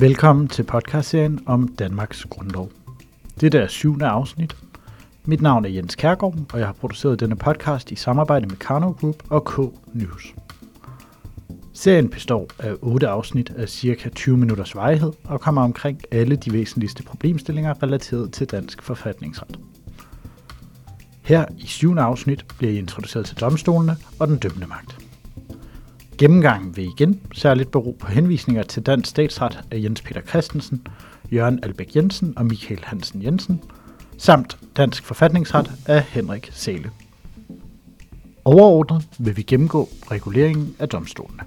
Velkommen til podcastserien om Danmarks Grundlov. Det er syvende afsnit. Mit navn er Jens Kærgaard, og jeg har produceret denne podcast i samarbejde med Karno Group og K News. Serien består af otte afsnit af cirka 20 minutters varighed og kommer omkring alle de væsentligste problemstillinger relateret til dansk forfatningsret. Her i syvende afsnit bliver I introduceret til domstolene og den dømmende magt. Gennemgangen vil igen særligt bero på henvisninger til dansk statsret af Jens Peter Christensen, Jørgen Albæk Jensen og Michael Hansen Jensen, samt dansk forfatningsret af Henrik Sale. Overordnet vil vi gennemgå reguleringen af domstolene.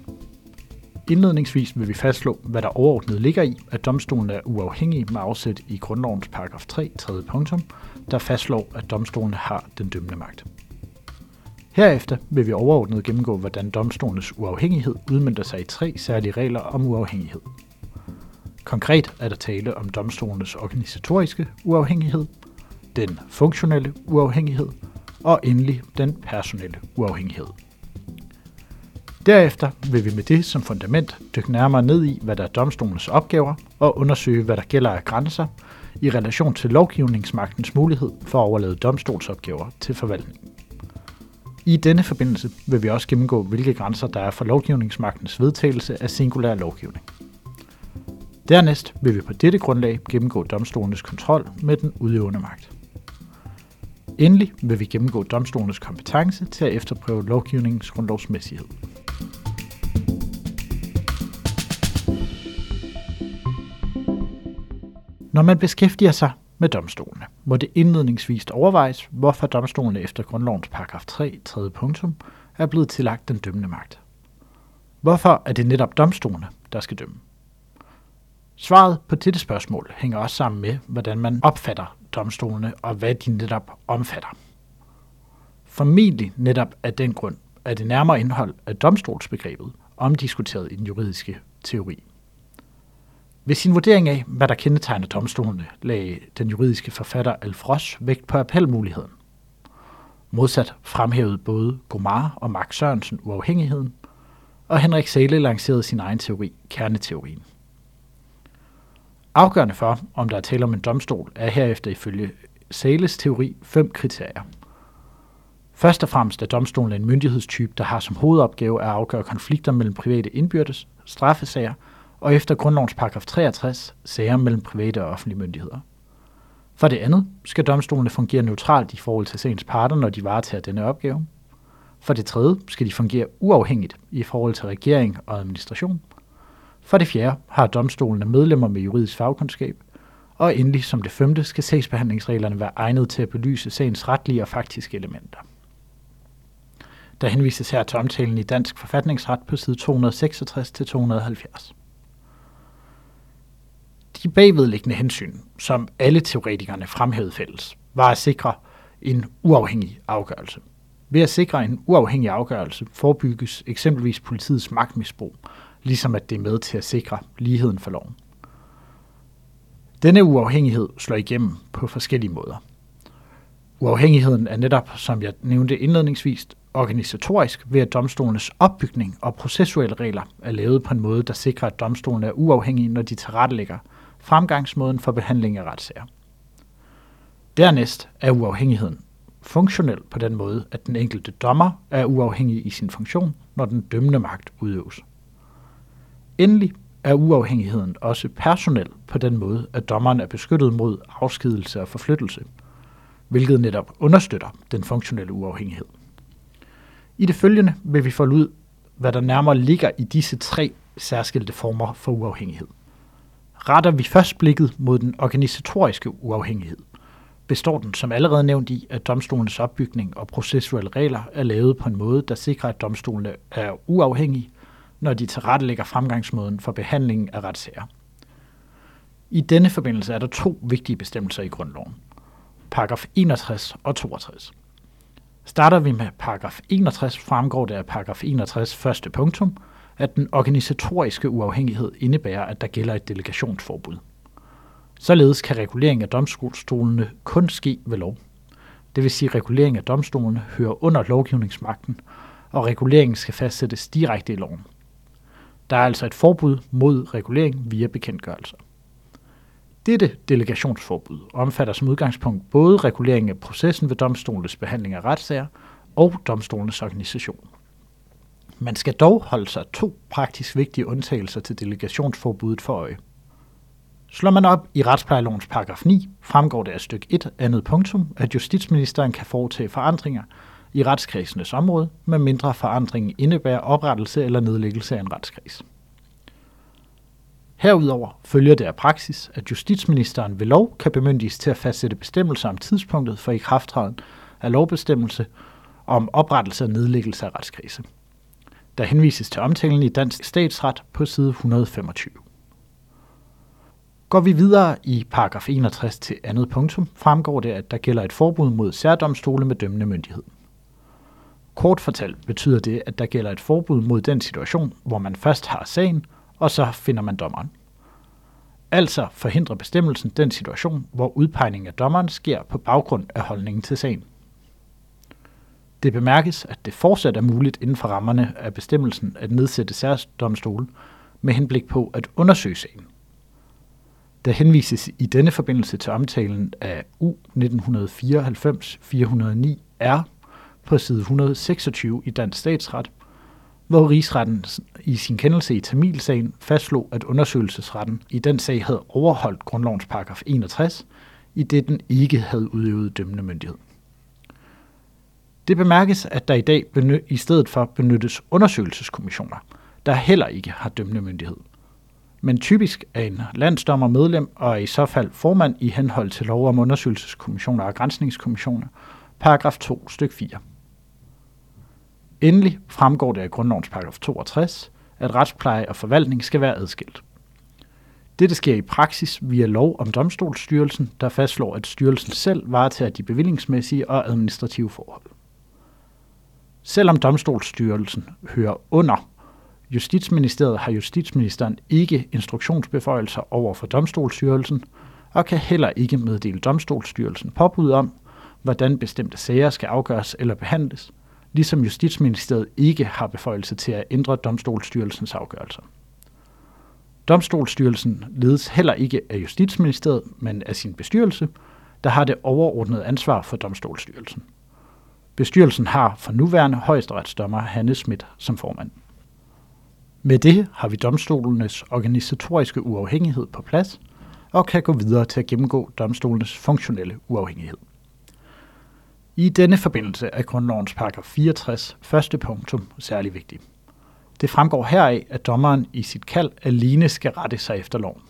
Indledningsvis vil vi fastslå, hvad der overordnet ligger i, at domstolen er uafhængig med afsæt i grundlovens paragraf 3, 3. punktum, der fastslår, at domstolene har den dømmende magt. Herefter vil vi overordnet gennemgå, hvordan domstolens uafhængighed udmyndter sig i tre særlige regler om uafhængighed. Konkret er der tale om domstolens organisatoriske uafhængighed, den funktionelle uafhængighed og endelig den personelle uafhængighed. Derefter vil vi med det som fundament dykke nærmere ned i, hvad der er domstolens opgaver, og undersøge, hvad der gælder af grænser i relation til lovgivningsmagtens mulighed for at overlade domstolsopgaver til forvaltning. I denne forbindelse vil vi også gennemgå, hvilke grænser der er for lovgivningsmagtens vedtagelse af singulær lovgivning. Dernæst vil vi på dette grundlag gennemgå domstolenes kontrol med den udøvende magt. Endelig vil vi gennemgå domstolenes kompetence til at efterprøve lovgivningens grundlovsmæssighed. Når man beskæftiger sig med domstolene, må det indledningsvis overvejes, hvorfor domstolene efter grundlovens paragraf 3, 3. punktum, er blevet tillagt den dømmende magt. Hvorfor er det netop domstolene, der skal dømme? Svaret på dette spørgsmål hænger også sammen med, hvordan man opfatter domstolene og hvad de netop omfatter. Formentlig netop af den grund er det nærmere indhold af domstolsbegrebet omdiskuteret i den juridiske teori. Ved sin vurdering af, hvad der kendetegner domstolene, lagde den juridiske forfatter Alf Ross vægt på appelmuligheden. Modsat fremhævede både Gomar og Max Sørensen uafhængigheden, og Henrik Sæle lancerede sin egen teori, kerneteorien. Afgørende for, om der er tale om en domstol, er herefter ifølge Sales teori fem kriterier. Først og fremmest er domstolen en myndighedstype, der har som hovedopgave at afgøre konflikter mellem private indbyrdes, straffesager – og efter grundlovens paragraf 63 sager mellem private og offentlige myndigheder. For det andet skal domstolene fungere neutralt i forhold til sagens parter, når de varetager denne opgave. For det tredje skal de fungere uafhængigt i forhold til regering og administration. For det fjerde har domstolene medlemmer med juridisk fagkundskab. Og endelig som det femte skal sagsbehandlingsreglerne være egnet til at belyse sagens retlige og faktiske elementer. Der henvises her til omtalen i Dansk Forfatningsret på side 266-270 de bagvedliggende hensyn, som alle teoretikerne fremhævede fælles, var at sikre en uafhængig afgørelse. Ved at sikre en uafhængig afgørelse forebygges eksempelvis politiets magtmisbrug, ligesom at det er med til at sikre ligheden for loven. Denne uafhængighed slår igennem på forskellige måder. Uafhængigheden er netop, som jeg nævnte indledningsvis, organisatorisk ved at domstolenes opbygning og processuelle regler er lavet på en måde, der sikrer, at domstolen er uafhængige, når de tilrettelægger fremgangsmåden for behandling af retssager. Dernæst er uafhængigheden funktionel på den måde, at den enkelte dommer er uafhængig i sin funktion, når den dømmende magt udøves. Endelig er uafhængigheden også personel på den måde, at dommeren er beskyttet mod afskedelse og forflyttelse, hvilket netop understøtter den funktionelle uafhængighed. I det følgende vil vi folde ud, hvad der nærmere ligger i disse tre særskilte former for uafhængighed retter vi først blikket mod den organisatoriske uafhængighed, består den som allerede nævnt i, at domstolens opbygning og processuelle regler er lavet på en måde, der sikrer, at domstolene er uafhængige, når de tilrettelægger fremgangsmåden for behandlingen af retssager. I denne forbindelse er der to vigtige bestemmelser i grundloven. Paragraf 61 og 62. Starter vi med paragraf 61, fremgår det af paragraf 61 første punktum, at den organisatoriske uafhængighed indebærer, at der gælder et delegationsforbud. Således kan regulering af domstolene kun ske ved lov. Det vil sige, at regulering af domstolene hører under lovgivningsmagten, og reguleringen skal fastsættes direkte i loven. Der er altså et forbud mod regulering via bekendtgørelser. Dette delegationsforbud omfatter som udgangspunkt både regulering af processen ved domstolens behandling af retssager og domstolens organisation. Man skal dog holde sig to praktisk vigtige undtagelser til delegationsforbuddet for øje. Slår man op i retsplejelovens paragraf 9, fremgår det af stykke 1 andet punktum, at justitsministeren kan foretage forandringer i retskredsenes område, med mindre forandringen indebærer oprettelse eller nedlæggelse af en retskreds. Herudover følger det af praksis, at justitsministeren ved lov kan bemyndiges til at fastsætte bestemmelser om tidspunktet for ikrafttræden af lovbestemmelse om oprettelse og nedlæggelse af retskredse. Der henvises til omtalen i Dansk Statsret på side 125. Går vi videre i paragraf 61 til andet punktum, fremgår det, at der gælder et forbud mod særdomstole med dømmende myndighed. Kort fortalt betyder det, at der gælder et forbud mod den situation, hvor man først har sagen, og så finder man dommeren. Altså forhindrer bestemmelsen den situation, hvor udpegningen af dommeren sker på baggrund af holdningen til sagen. Det bemærkes, at det fortsat er muligt inden for rammerne af bestemmelsen at nedsætte særdomstole med henblik på at undersøge sagen. Der henvises i denne forbindelse til omtalen af U 1994-409 R på side 126 i Dansk Statsret, hvor rigsretten i sin kendelse i Tamilsagen fastslog, at undersøgelsesretten i den sag havde overholdt grundlovens paragraf 61, i det den ikke havde udøvet dømmende myndighed. Det bemærkes, at der i dag i stedet for benyttes undersøgelseskommissioner, der heller ikke har dømmende myndighed. Men typisk er en landsdommer medlem og er i så fald formand i henhold til lov om undersøgelseskommissioner og grænsningskommissioner, paragraf 2 styk 4. Endelig fremgår det af grundlovens paragraf 62, at retspleje og forvaltning skal være adskilt. Dette sker i praksis via lov om domstolsstyrelsen, der fastslår, at styrelsen selv varetager de bevillingsmæssige og administrative forhold. Selvom domstolsstyrelsen hører under Justitsministeriet, har Justitsministeren ikke instruktionsbeføjelser over for domstolsstyrelsen og kan heller ikke meddele domstolsstyrelsen påbud om, hvordan bestemte sager skal afgøres eller behandles, ligesom Justitsministeriet ikke har beføjelse til at ændre domstolsstyrelsens afgørelser. Domstolsstyrelsen ledes heller ikke af Justitsministeriet, men af sin bestyrelse, der har det overordnede ansvar for domstolsstyrelsen. Bestyrelsen har for nuværende højesteretsdommer Hanne Schmidt som formand. Med det har vi domstolenes organisatoriske uafhængighed på plads og kan gå videre til at gennemgå domstolenes funktionelle uafhængighed. I denne forbindelse er grundlovens paragraf 64 første punktum særlig vigtig. Det fremgår heraf, at dommeren i sit kald alene skal rette sig efter loven.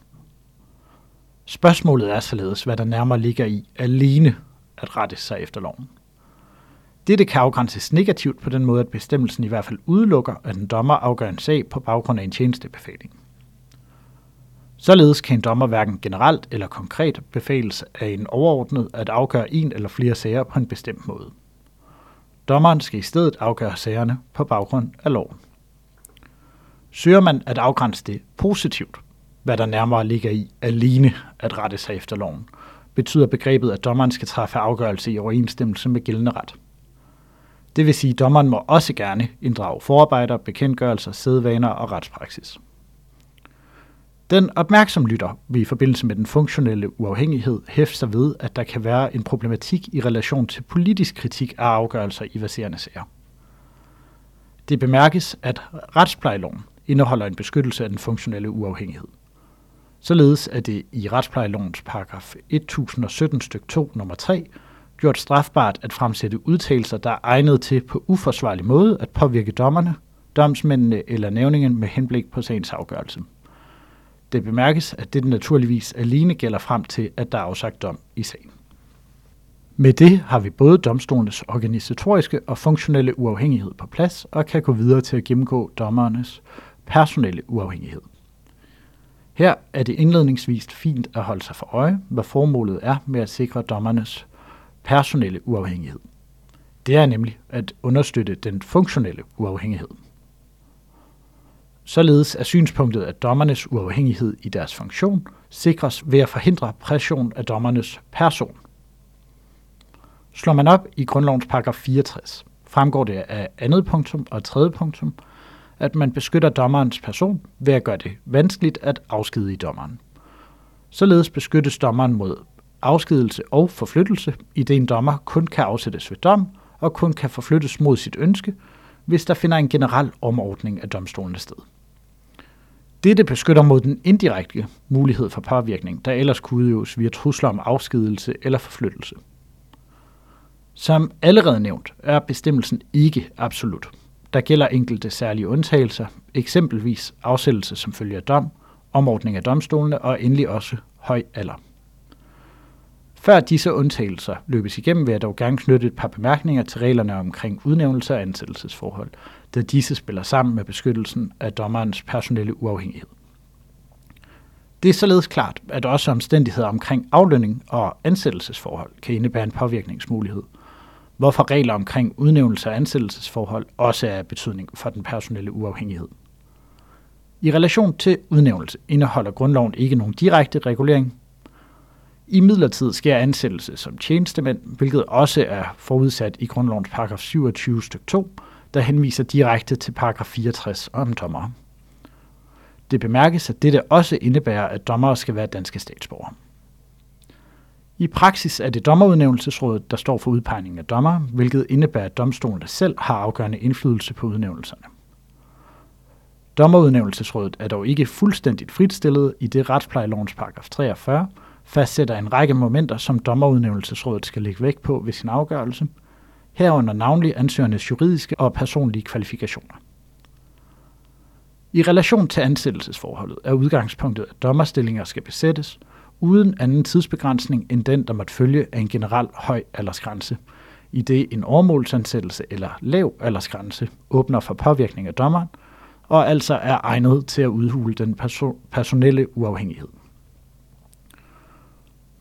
Spørgsmålet er således, hvad der nærmere ligger i alene at rette sig efter loven. Dette kan afgrænses negativt på den måde, at bestemmelsen i hvert fald udelukker, at en dommer afgør en sag på baggrund af en tjenestebefaling. Således kan en dommer hverken generelt eller konkret befales af en overordnet at afgøre en eller flere sager på en bestemt måde. Dommeren skal i stedet afgøre sagerne på baggrund af loven. Søger man at afgrænse det positivt, hvad der nærmere ligger i alene at rette sig efter loven, betyder begrebet, at dommeren skal træffe afgørelse i overensstemmelse med gældende ret. Det vil sige, at dommeren må også gerne inddrage forarbejder, bekendtgørelser, sædvaner og retspraksis. Den opmærksom lytter vil i forbindelse med den funktionelle uafhængighed hæfte sig ved, at der kan være en problematik i relation til politisk kritik af afgørelser i verserende sager. Det bemærkes, at retsplejeloven indeholder en beskyttelse af den funktionelle uafhængighed. Således er det i retsplejelovens paragraf 1017 stykke 2 nummer 3 gjort strafbart at fremsætte udtalelser, der er egnet til på uforsvarlig måde at påvirke dommerne, domsmændene eller nævningen med henblik på sagens afgørelse. Det bemærkes, at det naturligvis alene gælder frem til, at der er afsagt dom i sagen. Med det har vi både domstolenes organisatoriske og funktionelle uafhængighed på plads og kan gå videre til at gennemgå dommernes personelle uafhængighed. Her er det indledningsvis fint at holde sig for øje, hvad formålet er med at sikre dommernes personelle uafhængighed. Det er nemlig at understøtte den funktionelle uafhængighed. Således er synspunktet, at dommernes uafhængighed i deres funktion sikres ved at forhindre pression af dommernes person. Slår man op i grundlovens paragraf 64, fremgår det af andet punktum og tredje punktum, at man beskytter dommerens person ved at gøre det vanskeligt at afskedige dommeren. Således beskyttes dommeren mod afskedelse og forflyttelse, i det en dommer kun kan afsættes ved dom og kun kan forflyttes mod sit ønske, hvis der finder en generel omordning af domstolen sted. Dette beskytter mod den indirekte mulighed for påvirkning, der ellers kunne udøves via trusler om afskedelse eller forflyttelse. Som allerede nævnt er bestemmelsen ikke absolut. Der gælder enkelte særlige undtagelser, eksempelvis afsættelse som følge af dom, omordning af domstolene og endelig også høj alder. Før disse undtagelser løbes igennem, vil jeg dog gerne knytte et par bemærkninger til reglerne omkring udnævnelse og ansættelsesforhold, da disse spiller sammen med beskyttelsen af dommerens personelle uafhængighed. Det er således klart, at også omstændigheder omkring aflønning og ansættelsesforhold kan indebære en påvirkningsmulighed, hvorfor regler omkring udnævnelse og ansættelsesforhold også er af betydning for den personelle uafhængighed. I relation til udnævnelse indeholder grundloven ikke nogen direkte regulering, i midlertid sker ansættelse som tjenestemænd, hvilket også er forudsat i grundlovens paragraf 27 stykke 2, der henviser direkte til paragraf 64 om dommer. Det bemærkes, at dette også indebærer, at dommere skal være danske statsborgere. I praksis er det dommerudnævnelsesrådet, der står for udpegningen af dommer, hvilket indebærer, at domstolen selv har afgørende indflydelse på udnævnelserne. Dommerudnævnelsesrådet er dog ikke fuldstændigt fritstillet i det retsplejelovens paragraf 43, fastsætter en række momenter, som dommerudnævnelsesrådet skal lægge vægt på ved sin afgørelse, herunder navnlig ansøgernes juridiske og personlige kvalifikationer. I relation til ansættelsesforholdet er udgangspunktet, at dommerstillinger skal besættes uden anden tidsbegrænsning end den, der måtte følge af en generel høj aldersgrænse, i det en overmålsansættelse eller lav aldersgrænse åbner for påvirkning af dommeren, og altså er egnet til at udhule den perso- personelle uafhængighed.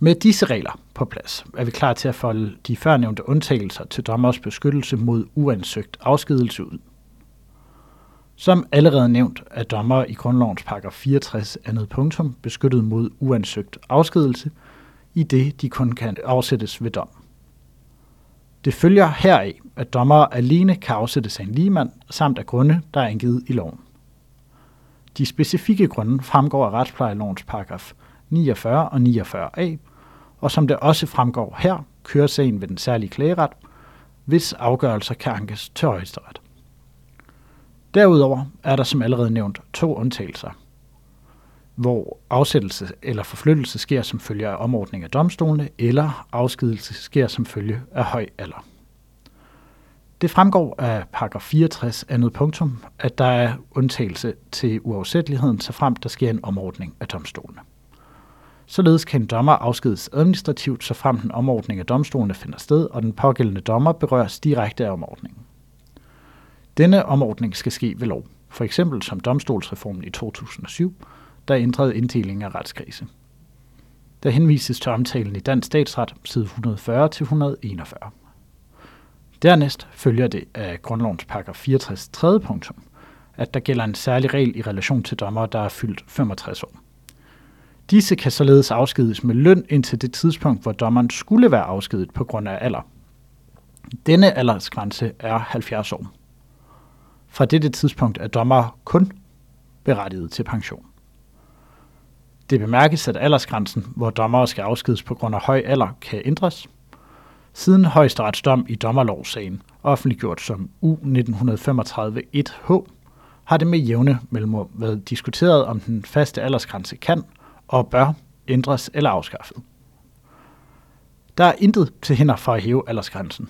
Med disse regler på plads er vi klar til at folde de førnævnte undtagelser til dommers beskyttelse mod uansøgt afskedelse ud. Som allerede nævnt er dommer i grundlovens paragraf 64 andet punktum beskyttet mod uansøgt afskedelse, i det de kun kan afsættes ved dom. Det følger heraf, at dommer alene kan afsættes af en ligemand, samt af grunde, der er angivet i loven. De specifikke grunde fremgår af retsplejelovens paragraf 49 og 49a, og som det også fremgår her, kører sagen ved den særlige klageret, hvis afgørelser kan ankes til højesteret. Derudover er der som allerede nævnt to undtagelser, hvor afsættelse eller forflyttelse sker som følge af omordning af domstolene, eller afskedelse sker som følge af høj alder. Det fremgår af paragraf 64 andet punktum, at der er undtagelse til uafsætteligheden, så frem der sker en omordning af domstolene. Således kan en dommer afskedes administrativt, så frem den omordning af domstolene finder sted, og den pågældende dommer berøres direkte af omordningen. Denne omordning skal ske ved lov, for eksempel som domstolsreformen i 2007, der ændrede inddelingen af retskrise. Der henvises til omtalen i Dansk Statsret, side 140-141. Dernæst følger det af grundlovens paragraf 64 3. punktum, at der gælder en særlig regel i relation til dommer, der er fyldt 65 år. Disse kan således afskedes med løn indtil det tidspunkt, hvor dommeren skulle være afskedet på grund af alder. Denne aldersgrænse er 70 år. Fra dette tidspunkt er dommer kun berettiget til pension. Det bemærkes, at aldersgrænsen, hvor dommer skal afskedes på grund af høj alder, kan ændres. Siden højesterets dom i dommerlovssagen, offentliggjort som U 1935-1H, har det med jævne mellemrum været diskuteret, om den faste aldersgrænse kan og bør ændres eller afskaffet. Der er intet til hinder for at hæve aldersgrænsen.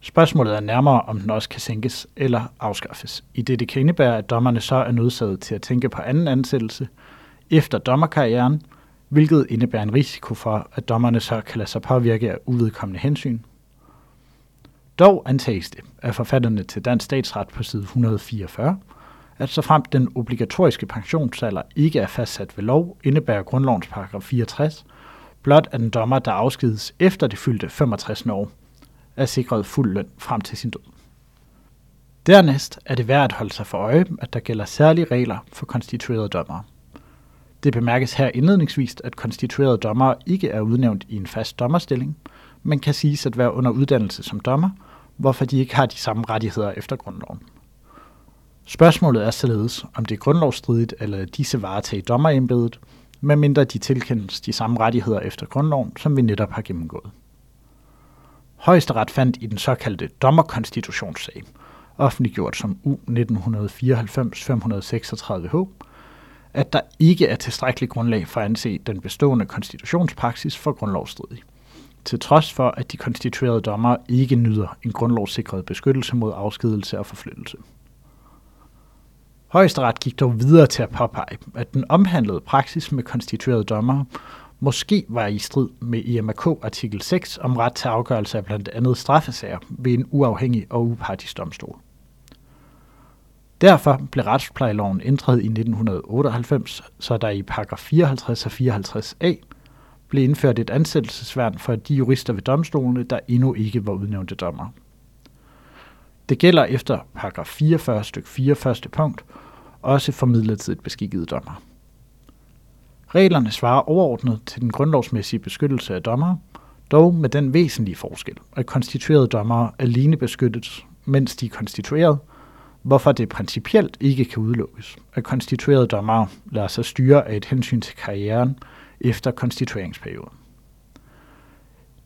Spørgsmålet er nærmere, om den også kan sænkes eller afskaffes, i det det kan indebære, at dommerne så er nødsaget til at tænke på anden ansættelse efter dommerkarrieren, hvilket indebærer en risiko for, at dommerne så kan lade sig påvirke af uvedkommende hensyn. Dog antages det af forfatterne til Dansk Statsret på side 144, at så frem den obligatoriske pensionsalder ikke er fastsat ved lov, indebærer grundlovens paragraf 64 blot at en dommer, der afskedes efter det fyldte 65 år, er sikret fuld løn frem til sin død. Dernæst er det værd at holde sig for øje, at der gælder særlige regler for konstituerede dommere. Det bemærkes her indledningsvis, at konstituerede dommere ikke er udnævnt i en fast dommerstilling, men kan siges at være under uddannelse som dommer, hvorfor de ikke har de samme rettigheder efter grundloven. Spørgsmålet er således, om det er grundlovsstridigt eller disse varetage dommerembedet, medmindre de tilkendes de samme rettigheder efter grundloven, som vi netop har gennemgået. Højesteret fandt i den såkaldte dommerkonstitutionssag, offentliggjort som U 1994-536H, at der ikke er tilstrækkelig grundlag for at anse den bestående konstitutionspraksis for grundlovsstridig, til trods for at de konstituerede dommer ikke nyder en grundlovssikret beskyttelse mod afskedelse og forflyttelse. Højesteret gik dog videre til at påpege, at den omhandlede praksis med konstituerede dommer måske var i strid med IMK artikel 6 om ret til afgørelse af blandt andet straffesager ved en uafhængig og upartisk domstol. Derfor blev retsplejeloven ændret i 1998, så der i paragraf 54 og 54a blev indført et ansættelsesværn for de jurister ved domstolene, der endnu ikke var udnævnte dommer. Det gælder efter paragraf 44 stykke 4 første punkt, også for midlertidigt beskikkede dommer. Reglerne svarer overordnet til den grundlovsmæssige beskyttelse af dommer, dog med den væsentlige forskel, at konstituerede dommere alene beskyttes, mens de er konstitueret, hvorfor det principielt ikke kan udelukkes, at konstituerede dommere lader sig styre af et hensyn til karrieren efter konstitueringsperioden.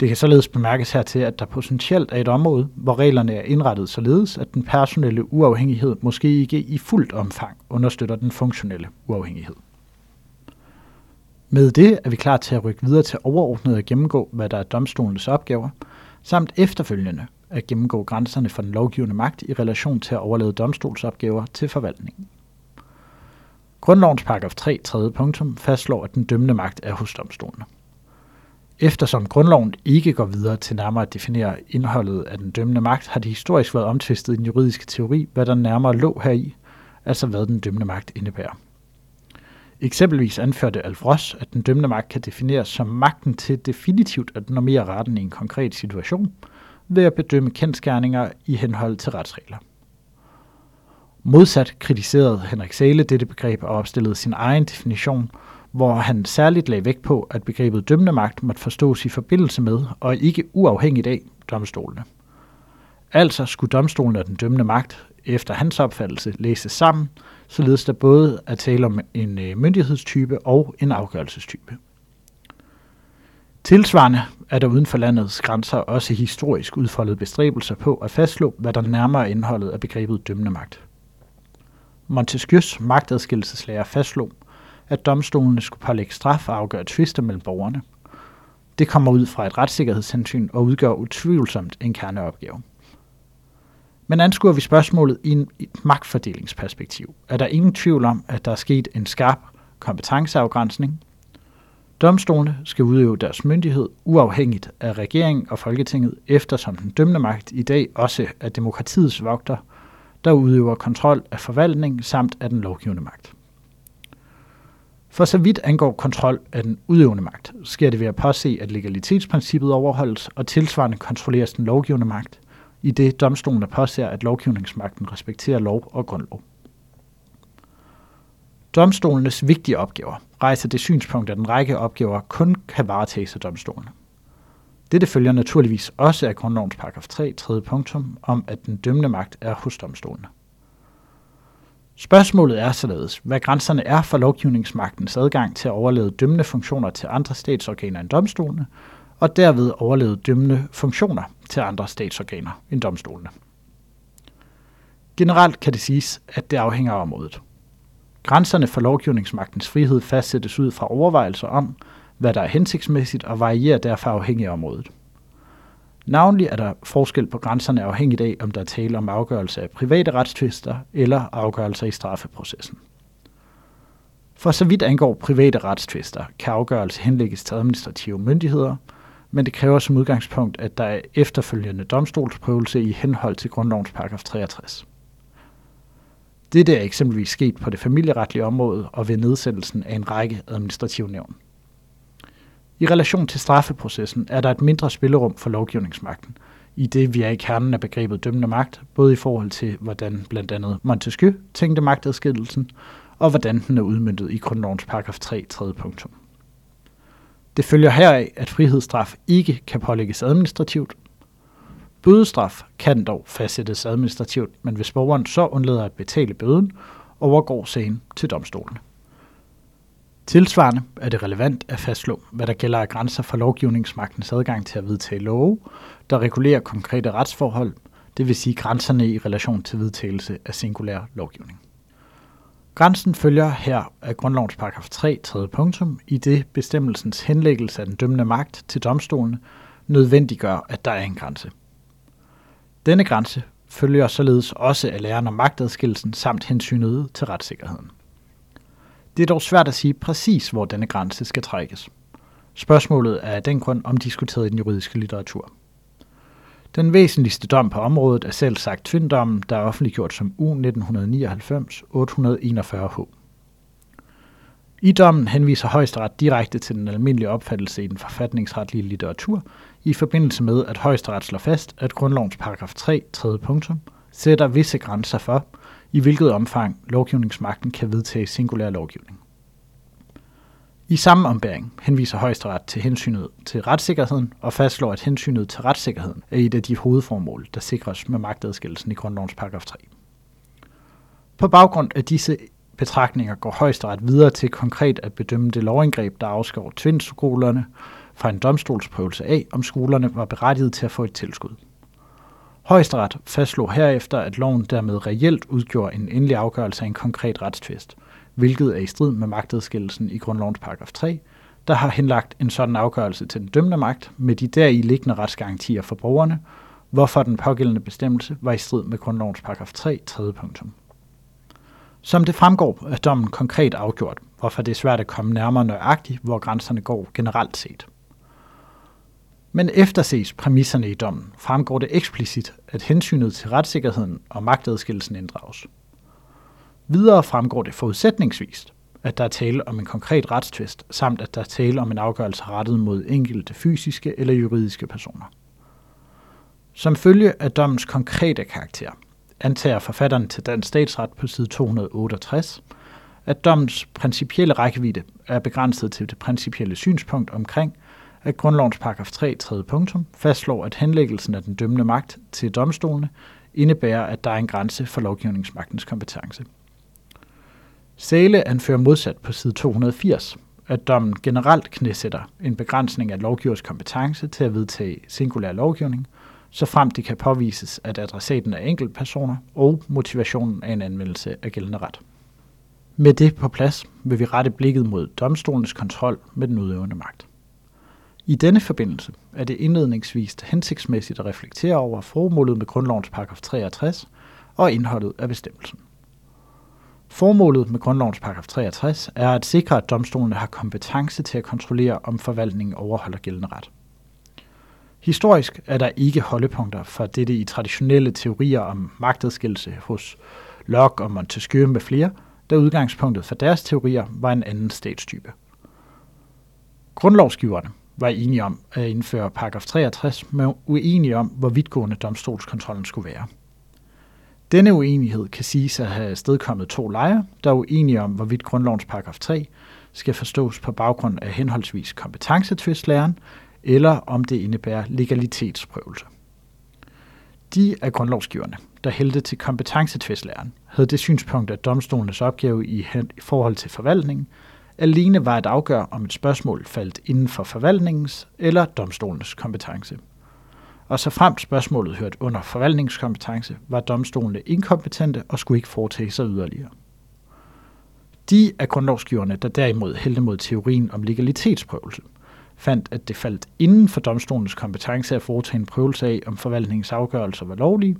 Det kan således bemærkes hertil, at der potentielt er et område, hvor reglerne er indrettet således, at den personelle uafhængighed måske ikke i fuldt omfang understøtter den funktionelle uafhængighed. Med det er vi klar til at rykke videre til overordnet at gennemgå, hvad der er domstolens opgaver, samt efterfølgende at gennemgå grænserne for den lovgivende magt i relation til at overlade domstolsopgaver til forvaltningen. Grundlovens paragraf 3, 3. punktum fastslår, at den dømmende magt er hos domstolene. Eftersom grundloven ikke går videre til nærmere at definere indholdet af den dømmende magt, har det historisk været omtvistet i den juridiske teori, hvad der nærmere lå heri, altså hvad den dømmende magt indebærer. Eksempelvis anførte Alf Ross, at den dømmende magt kan defineres som magten til definitivt at normere retten i en konkret situation, ved at bedømme kendskærninger i henhold til retsregler. Modsat kritiserede Henrik Sæle dette begreb og opstillede sin egen definition, hvor han særligt lagde vægt på, at begrebet dømmende magt måtte forstås i forbindelse med og ikke uafhængigt af domstolene. Altså skulle domstolen og den dømmende magt efter hans opfattelse læses sammen, således der både er tale om en øh, myndighedstype og en afgørelsestype. Tilsvarende er der uden for landets grænser også historisk udfoldet bestræbelser på at fastslå, hvad der nærmere indholdet af begrebet dømmende magt. Montesquieus magtadskillelseslærer fastslog, at domstolene skulle pålægge straf og afgøre tvister mellem borgerne. Det kommer ud fra et retssikkerhedshensyn og udgør utvivlsomt en kerneopgave. Men anskuer vi spørgsmålet i et magtfordelingsperspektiv, er der ingen tvivl om, at der er sket en skarp kompetenceafgrænsning. Domstolene skal udøve deres myndighed uafhængigt af regeringen og Folketinget, eftersom den dømmende magt i dag også er demokratiets vogter, der udøver kontrol af forvaltning samt af den lovgivende magt. For så vidt angår kontrol af den udøvende magt, sker det ved at påse, at legalitetsprincippet overholdes og tilsvarende kontrolleres den lovgivende magt – i det domstolen påser, at lovgivningsmagten respekterer lov og grundlov. Domstolenes vigtige opgaver rejser det synspunkt, at en række opgaver kun kan varetages af domstolene. Dette følger naturligvis også af grundlovens paragraf 3, 3. punktum, om at den dømmende magt er hos domstolene. Spørgsmålet er således, hvad grænserne er for lovgivningsmagtens adgang til at overlede dømmende funktioner til andre statsorganer end domstolene, og derved overlede dømmende funktioner til andre statsorganer end domstolene. Generelt kan det siges, at det afhænger af området. Grænserne for lovgivningsmagtens frihed fastsættes ud fra overvejelser om, hvad der er hensigtsmæssigt og varierer derfor afhængig af området. Navnlig er der forskel på grænserne afhængigt af, om der er tale om afgørelse af private retstvister eller afgørelser i straffeprocessen. For så vidt angår private retstvister, kan afgørelse henlægges til administrative myndigheder – men det kræver som udgangspunkt, at der er efterfølgende domstolsprøvelse i henhold til grundlovens paragraf 63. Dette er eksempelvis sket på det familieretlige område og ved nedsættelsen af en række administrative nævn. I relation til straffeprocessen er der et mindre spillerum for lovgivningsmagten, i det vi er i kernen af begrebet dømmende magt, både i forhold til, hvordan blandt andet Montesquieu tænkte magtadskillelsen, og hvordan den er udmyndtet i grundlovens paragraf 3, 3. punktum. Det følger heraf, at frihedsstraf ikke kan pålægges administrativt. Bødestraf kan dog fastsættes administrativt, men hvis borgeren så undlader at betale bøden, overgår sagen til domstolen. Tilsvarende er det relevant at fastslå, hvad der gælder af grænser for lovgivningsmagtens adgang til at vedtage love, der regulerer konkrete retsforhold, det vil sige grænserne i relation til vedtagelse af singulær lovgivning. Grænsen følger her af grundlovens paragraf 3, 3. punktum, i det bestemmelsens henlæggelse af den dømmende magt til domstolene nødvendiggør, at der er en grænse. Denne grænse følger således også af læren om magtadskillelsen samt hensynet til retssikkerheden. Det er dog svært at sige præcis, hvor denne grænse skal trækkes. Spørgsmålet er af den grund omdiskuteret i den juridiske litteratur. Den væsentligste dom på området er selv sagt tvinddommen, der er offentliggjort som U 1999-841H. I dommen henviser højesteret direkte til den almindelige opfattelse i den forfatningsretlige litteratur, i forbindelse med, at højesteret slår fast, at grundlovens paragraf 3, 3. punktum, sætter visse grænser for, i hvilket omfang lovgivningsmagten kan vedtage singulær lovgivning. I samme ombæring henviser højesteret til hensynet til retssikkerheden og fastslår, at hensynet til retssikkerheden er et af de hovedformål, der sikres med magtadskillelsen i grundlovens paragraf 3. På baggrund af disse betragtninger går højesteret videre til konkret at bedømme det lovindgreb, der afskår tvindskolerne fra en domstolsprøvelse af, om skolerne var berettiget til at få et tilskud. Højesteret fastslog herefter, at loven dermed reelt udgjorde en endelig afgørelse af en konkret retstvist, hvilket er i strid med magtadskillelsen i grundlovens paragraf 3, der har henlagt en sådan afgørelse til den dømmende magt med de deri liggende retsgarantier for borgerne, hvorfor den pågældende bestemmelse var i strid med grundlovens paragraf 3, 3. punktum. Som det fremgår er dommen konkret afgjort, hvorfor det er svært at komme nærmere nøjagtigt, hvor grænserne går generelt set. Men efterses præmisserne i dommen, fremgår det eksplicit, at hensynet til retssikkerheden og magtadskillelsen inddrages. Videre fremgår det forudsætningsvist, at der er tale om en konkret retstvist, samt at der er tale om en afgørelse rettet mod enkelte fysiske eller juridiske personer. Som følge af dommens konkrete karakter, antager forfatteren til Dansk Statsret på side 268, at dommens principielle rækkevidde er begrænset til det principielle synspunkt omkring, at grundlovens paragraf 3, 3. punktum, fastslår, at henlæggelsen af den dømmende magt til domstolene indebærer, at der er en grænse for lovgivningsmagtens kompetence. Sæle anfører modsat på side 280, at dommen generelt knæsætter en begrænsning af lovgivers kompetence til at vedtage singulær lovgivning, så frem det kan påvises, at adressaten er enkeltpersoner og motivationen af en anvendelse af gældende ret. Med det på plads vil vi rette blikket mod domstolens kontrol med den udøvende magt. I denne forbindelse er det indledningsvis hensigtsmæssigt at reflektere over formålet med grundlovens paragraf 63 og indholdet af bestemmelsen. Formålet med grundlovens paragraf 63 er at sikre, at domstolene har kompetence til at kontrollere, om forvaltningen overholder gældende ret. Historisk er der ikke holdepunkter for dette i traditionelle teorier om magtadskillelse hos Locke og Montesquieu med flere, da udgangspunktet for deres teorier var en anden statstype. Grundlovsgiverne var enige om at indføre paragraf 63, men uenige om, hvor vidtgående domstolskontrollen skulle være. Denne uenighed kan siges at have stedkommet to lejre, der er uenige om, hvorvidt grundlovens paragraf 3 skal forstås på baggrund af henholdsvis kompetencetvistlæren, eller om det indebærer legalitetsprøvelse. De af grundlovsgiverne, der hældte til kompetencetvistlæren, havde det synspunkt, at domstolenes opgave i forhold til forvaltningen alene var at afgøre, om et spørgsmål faldt inden for forvaltningens eller domstolens kompetence. Og så frem spørgsmålet hørt under forvaltningskompetence, var domstolene inkompetente og skulle ikke foretage sig yderligere. De af grundlovsgiverne, der derimod hældte mod teorien om legalitetsprøvelse, fandt, at det faldt inden for domstolens kompetence at foretage en prøvelse af, om forvaltningens afgørelser var lovlige,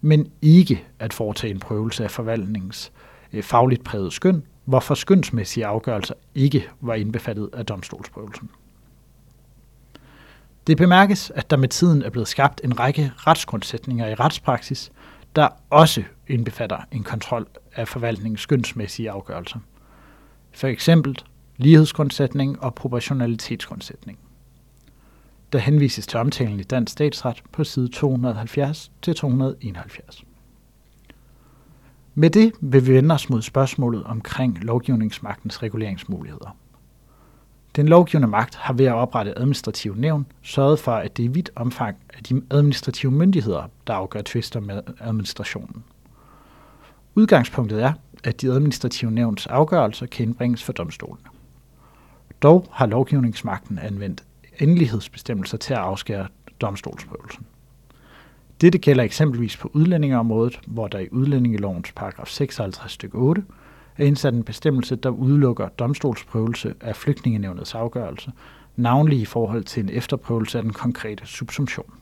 men ikke at foretage en prøvelse af forvaltningens øh, fagligt præget skøn, hvorfor skønsmæssige afgørelser ikke var indbefattet af domstolsprøvelsen. Det bemærkes, at der med tiden er blevet skabt en række retsgrundsætninger i retspraksis, der også indbefatter en kontrol af forvaltningens skønsmæssige afgørelser. For eksempel lighedsgrundsætning og proportionalitetsgrundsætning. Der henvises til omtalen i dansk statsret på side 270-271. Med det vil vi vende os mod spørgsmålet omkring lovgivningsmagtens reguleringsmuligheder. Den lovgivende magt har ved at oprette administrative nævn sørget for, at det i vidt omfang er de administrative myndigheder, der afgør tvister med administrationen. Udgangspunktet er, at de administrative nævns afgørelser kan indbringes for domstolene. Dog har lovgivningsmagten anvendt endelighedsbestemmelser til at afskære domstolsprøvelsen. Dette gælder eksempelvis på udlændingeområdet, hvor der i udlændingelovens paragraf 56 stykke 8 er indsat en bestemmelse, der udelukker domstolsprøvelse af flygtningenevnets afgørelse, navnlig i forhold til en efterprøvelse af den konkrete subsumption.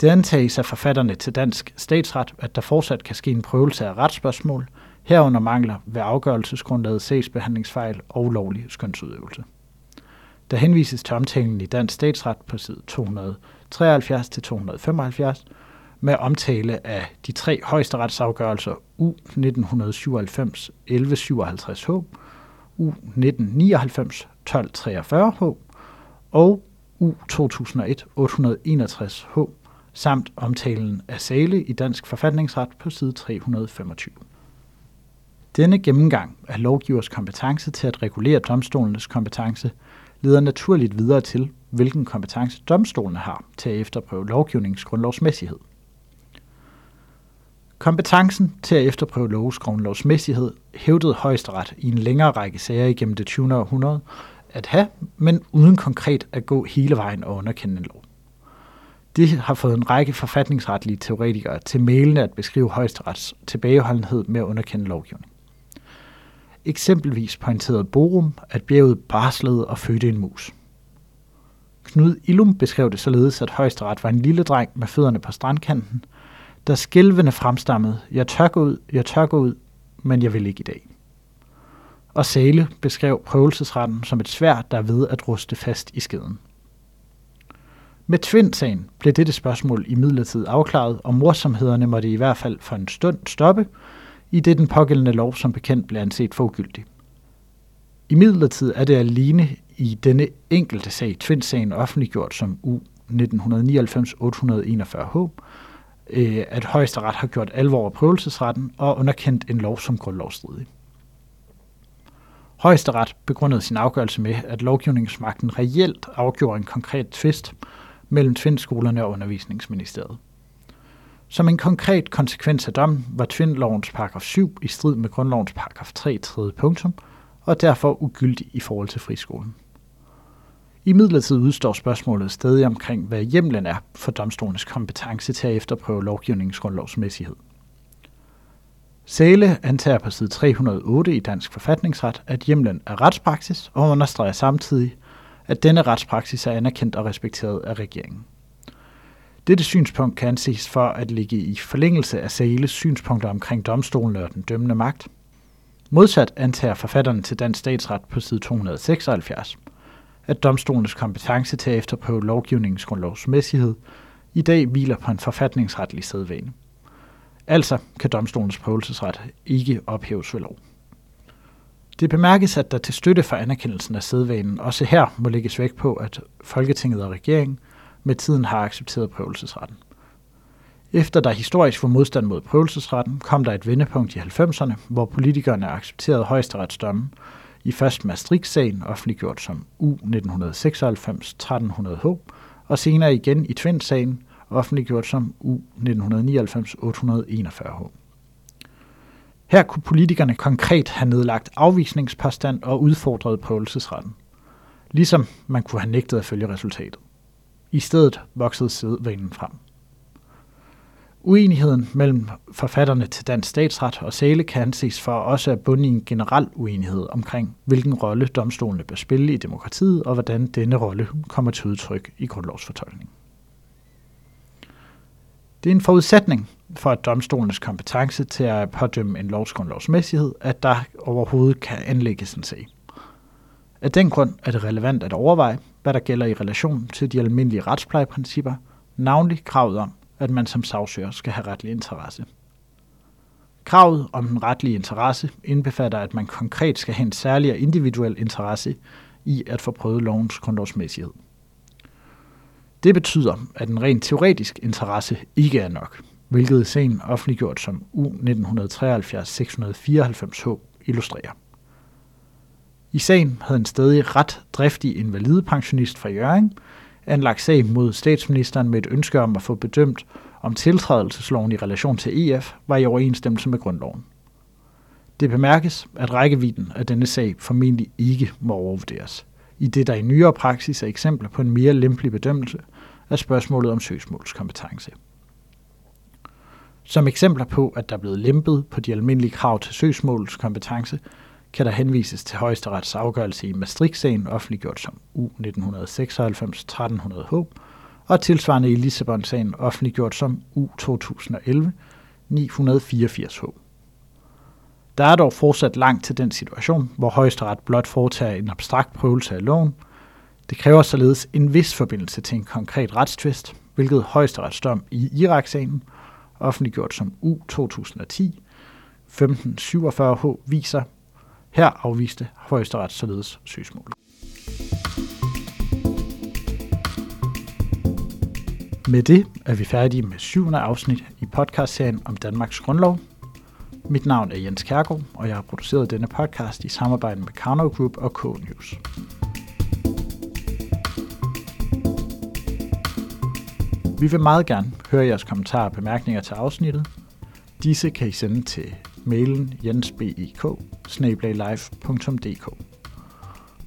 Det antages af forfatterne til dansk statsret, at der fortsat kan ske en prøvelse af retsspørgsmål, herunder mangler ved afgørelsesgrundlaget sagsbehandlingsfejl og lovlig skønsudøvelse. Der henvises til omtalen i dansk statsret på side 200 73 til 275 med omtale af de tre højesteretsafgørelser U 1997 1157 H, U 1999 1243 H og U 2001 861 H, samt omtalen af Sale i Dansk Forfatningsret på side 325. Denne gennemgang af lovgivers kompetence til at regulere domstolenes kompetence leder naturligt videre til, hvilken kompetence domstolene har til at efterprøve lovgivningens grundlovsmæssighed. Kompetencen til at efterprøve lovs grundlovsmæssighed hævdede højesteret i en længere række sager igennem det 20. århundrede at have, men uden konkret at gå hele vejen og underkende en lov. Det har fået en række forfatningsretlige teoretikere til mailene at beskrive højesterets tilbageholdenhed med at underkende lovgivning. Eksempelvis pointerede Borum, at bjerget barslede og fødte en mus. Knud Illum beskrev det således, at højesteret var en lille dreng med fødderne på strandkanten, der skælvende fremstammede, jeg tør gå ud, jeg tør gå ud, men jeg vil ikke i dag. Og Sale beskrev prøvelsesretten som et svær, der er ved at ruste fast i skeden. Med Tvind-sagen blev dette spørgsmål i midlertid afklaret, og morsomhederne måtte i hvert fald for en stund stoppe, i det den pågældende lov som bekendt blev anset for ugyldig. I midlertid er det alene i denne enkelte sag, Tvindsagen, offentliggjort som U 1999-841H, øh, at højesteret har gjort alvor af prøvelsesretten og underkendt en lov som grundlovsstridig. Højesteret begrundede sin afgørelse med, at lovgivningsmagten reelt afgjorde en konkret tvist mellem tvindskolerne og undervisningsministeriet. Som en konkret konsekvens af dommen var tvindlovens paragraf 7 i strid med grundlovens paragraf 3 tredje punktum, og derfor ugyldig i forhold til friskolen. I midlertid udstår spørgsmålet stadig omkring, hvad hjemlen er for domstolens kompetence til at efterprøve lovgivningens grundlovsmæssighed. Sæle antager på side 308 i Dansk Forfatningsret, at hjemlen er retspraksis og understreger samtidig, at denne retspraksis er anerkendt og respekteret af regeringen. Dette synspunkt kan anses for at ligge i forlængelse af Sæles synspunkter omkring domstolen og den dømmende magt. Modsat antager forfatterne til Dansk Statsret på side 276, at domstolens kompetence til at efterprøve lovgivningens grundlovsmæssighed i dag hviler på en forfatningsretlig sædvane. Altså kan domstolens prøvelsesret ikke ophæves ved lov. Det bemærkes, at der til støtte for anerkendelsen af sædvanen også her må lægges vægt på, at Folketinget og regeringen med tiden har accepteret prøvelsesretten. Efter der historisk var modstand mod prøvelsesretten, kom der et vendepunkt i 90'erne, hvor politikerne accepterede højesteretsdommen i først Maastricht-sagen, offentliggjort som U 1996-1300H, og senere igen i Tvind-sagen, offentliggjort som U 1999-841H. Her kunne politikerne konkret have nedlagt afvisningspåstand og udfordret prøvelsesretten. Ligesom man kunne have nægtet at følge resultatet. I stedet voksede sædvanen frem. Uenigheden mellem forfatterne til dansk statsret og Sale kan anses for også at bunde i en generel uenighed omkring, hvilken rolle domstolene bør spille i demokratiet, og hvordan denne rolle kommer til udtryk i grundlovsfortolkningen. Det er en forudsætning for at domstolens kompetence til at pådømme en lovs grundlovsmæssighed, at der overhovedet kan anlægges en sag. Af den grund er det relevant at overveje, hvad der gælder i relation til de almindelige retsplejeprincipper, navnlig kravet om, at man som sagsøger skal have retlig interesse. Kravet om den retlige interesse indbefatter, at man konkret skal have en særlig og individuel interesse i at få prøvet lovens grundlovsmæssighed. Det betyder, at en rent teoretisk interesse ikke er nok, hvilket sagen offentliggjort som U 1973-694H illustrerer. I sagen havde en stadig ret driftig invalidepensionist fra Jørgen anlagt sag mod statsministeren med et ønske om at få bedømt, om tiltrædelsesloven i relation til EF var i overensstemmelse med grundloven. Det bemærkes, at rækkevidden af denne sag formentlig ikke må overvurderes, i det der i nyere praksis er eksempler på en mere lempelig bedømmelse af spørgsmålet om søgsmålskompetence. Som eksempler på, at der er blevet lempet på de almindelige krav til søgsmålskompetence, kan der henvises til højesterets afgørelse i Maastricht-sagen, offentliggjort som U 1996-1300H, og tilsvarende i Lissabon-sagen, offentliggjort som U 2011-984H. Der er dog fortsat langt til den situation, hvor højesteret blot foretager en abstrakt prøvelse af loven. Det kræver således en vis forbindelse til en konkret retstvist, hvilket højesteretsdom i Irak-sagen, offentliggjort som U 2010 1547H, viser, her afviste højesteret således søgsmålet. Med det er vi færdige med syvende afsnit i podcastserien om Danmarks Grundlov. Mit navn er Jens Kærgaard, og jeg har produceret denne podcast i samarbejde med Karnov Group og K-News. Vi vil meget gerne høre jeres kommentarer og bemærkninger til afsnittet. Disse kan I sende til mailen jensbik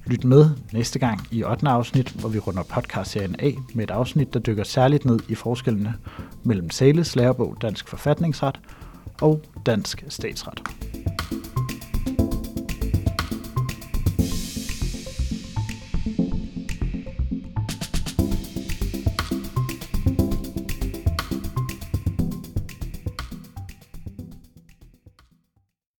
Lyt med næste gang i 8. afsnit, hvor vi runder podcastserien af med et afsnit, der dykker særligt ned i forskellene mellem Sales lærebog Dansk Forfatningsret og Dansk Statsret.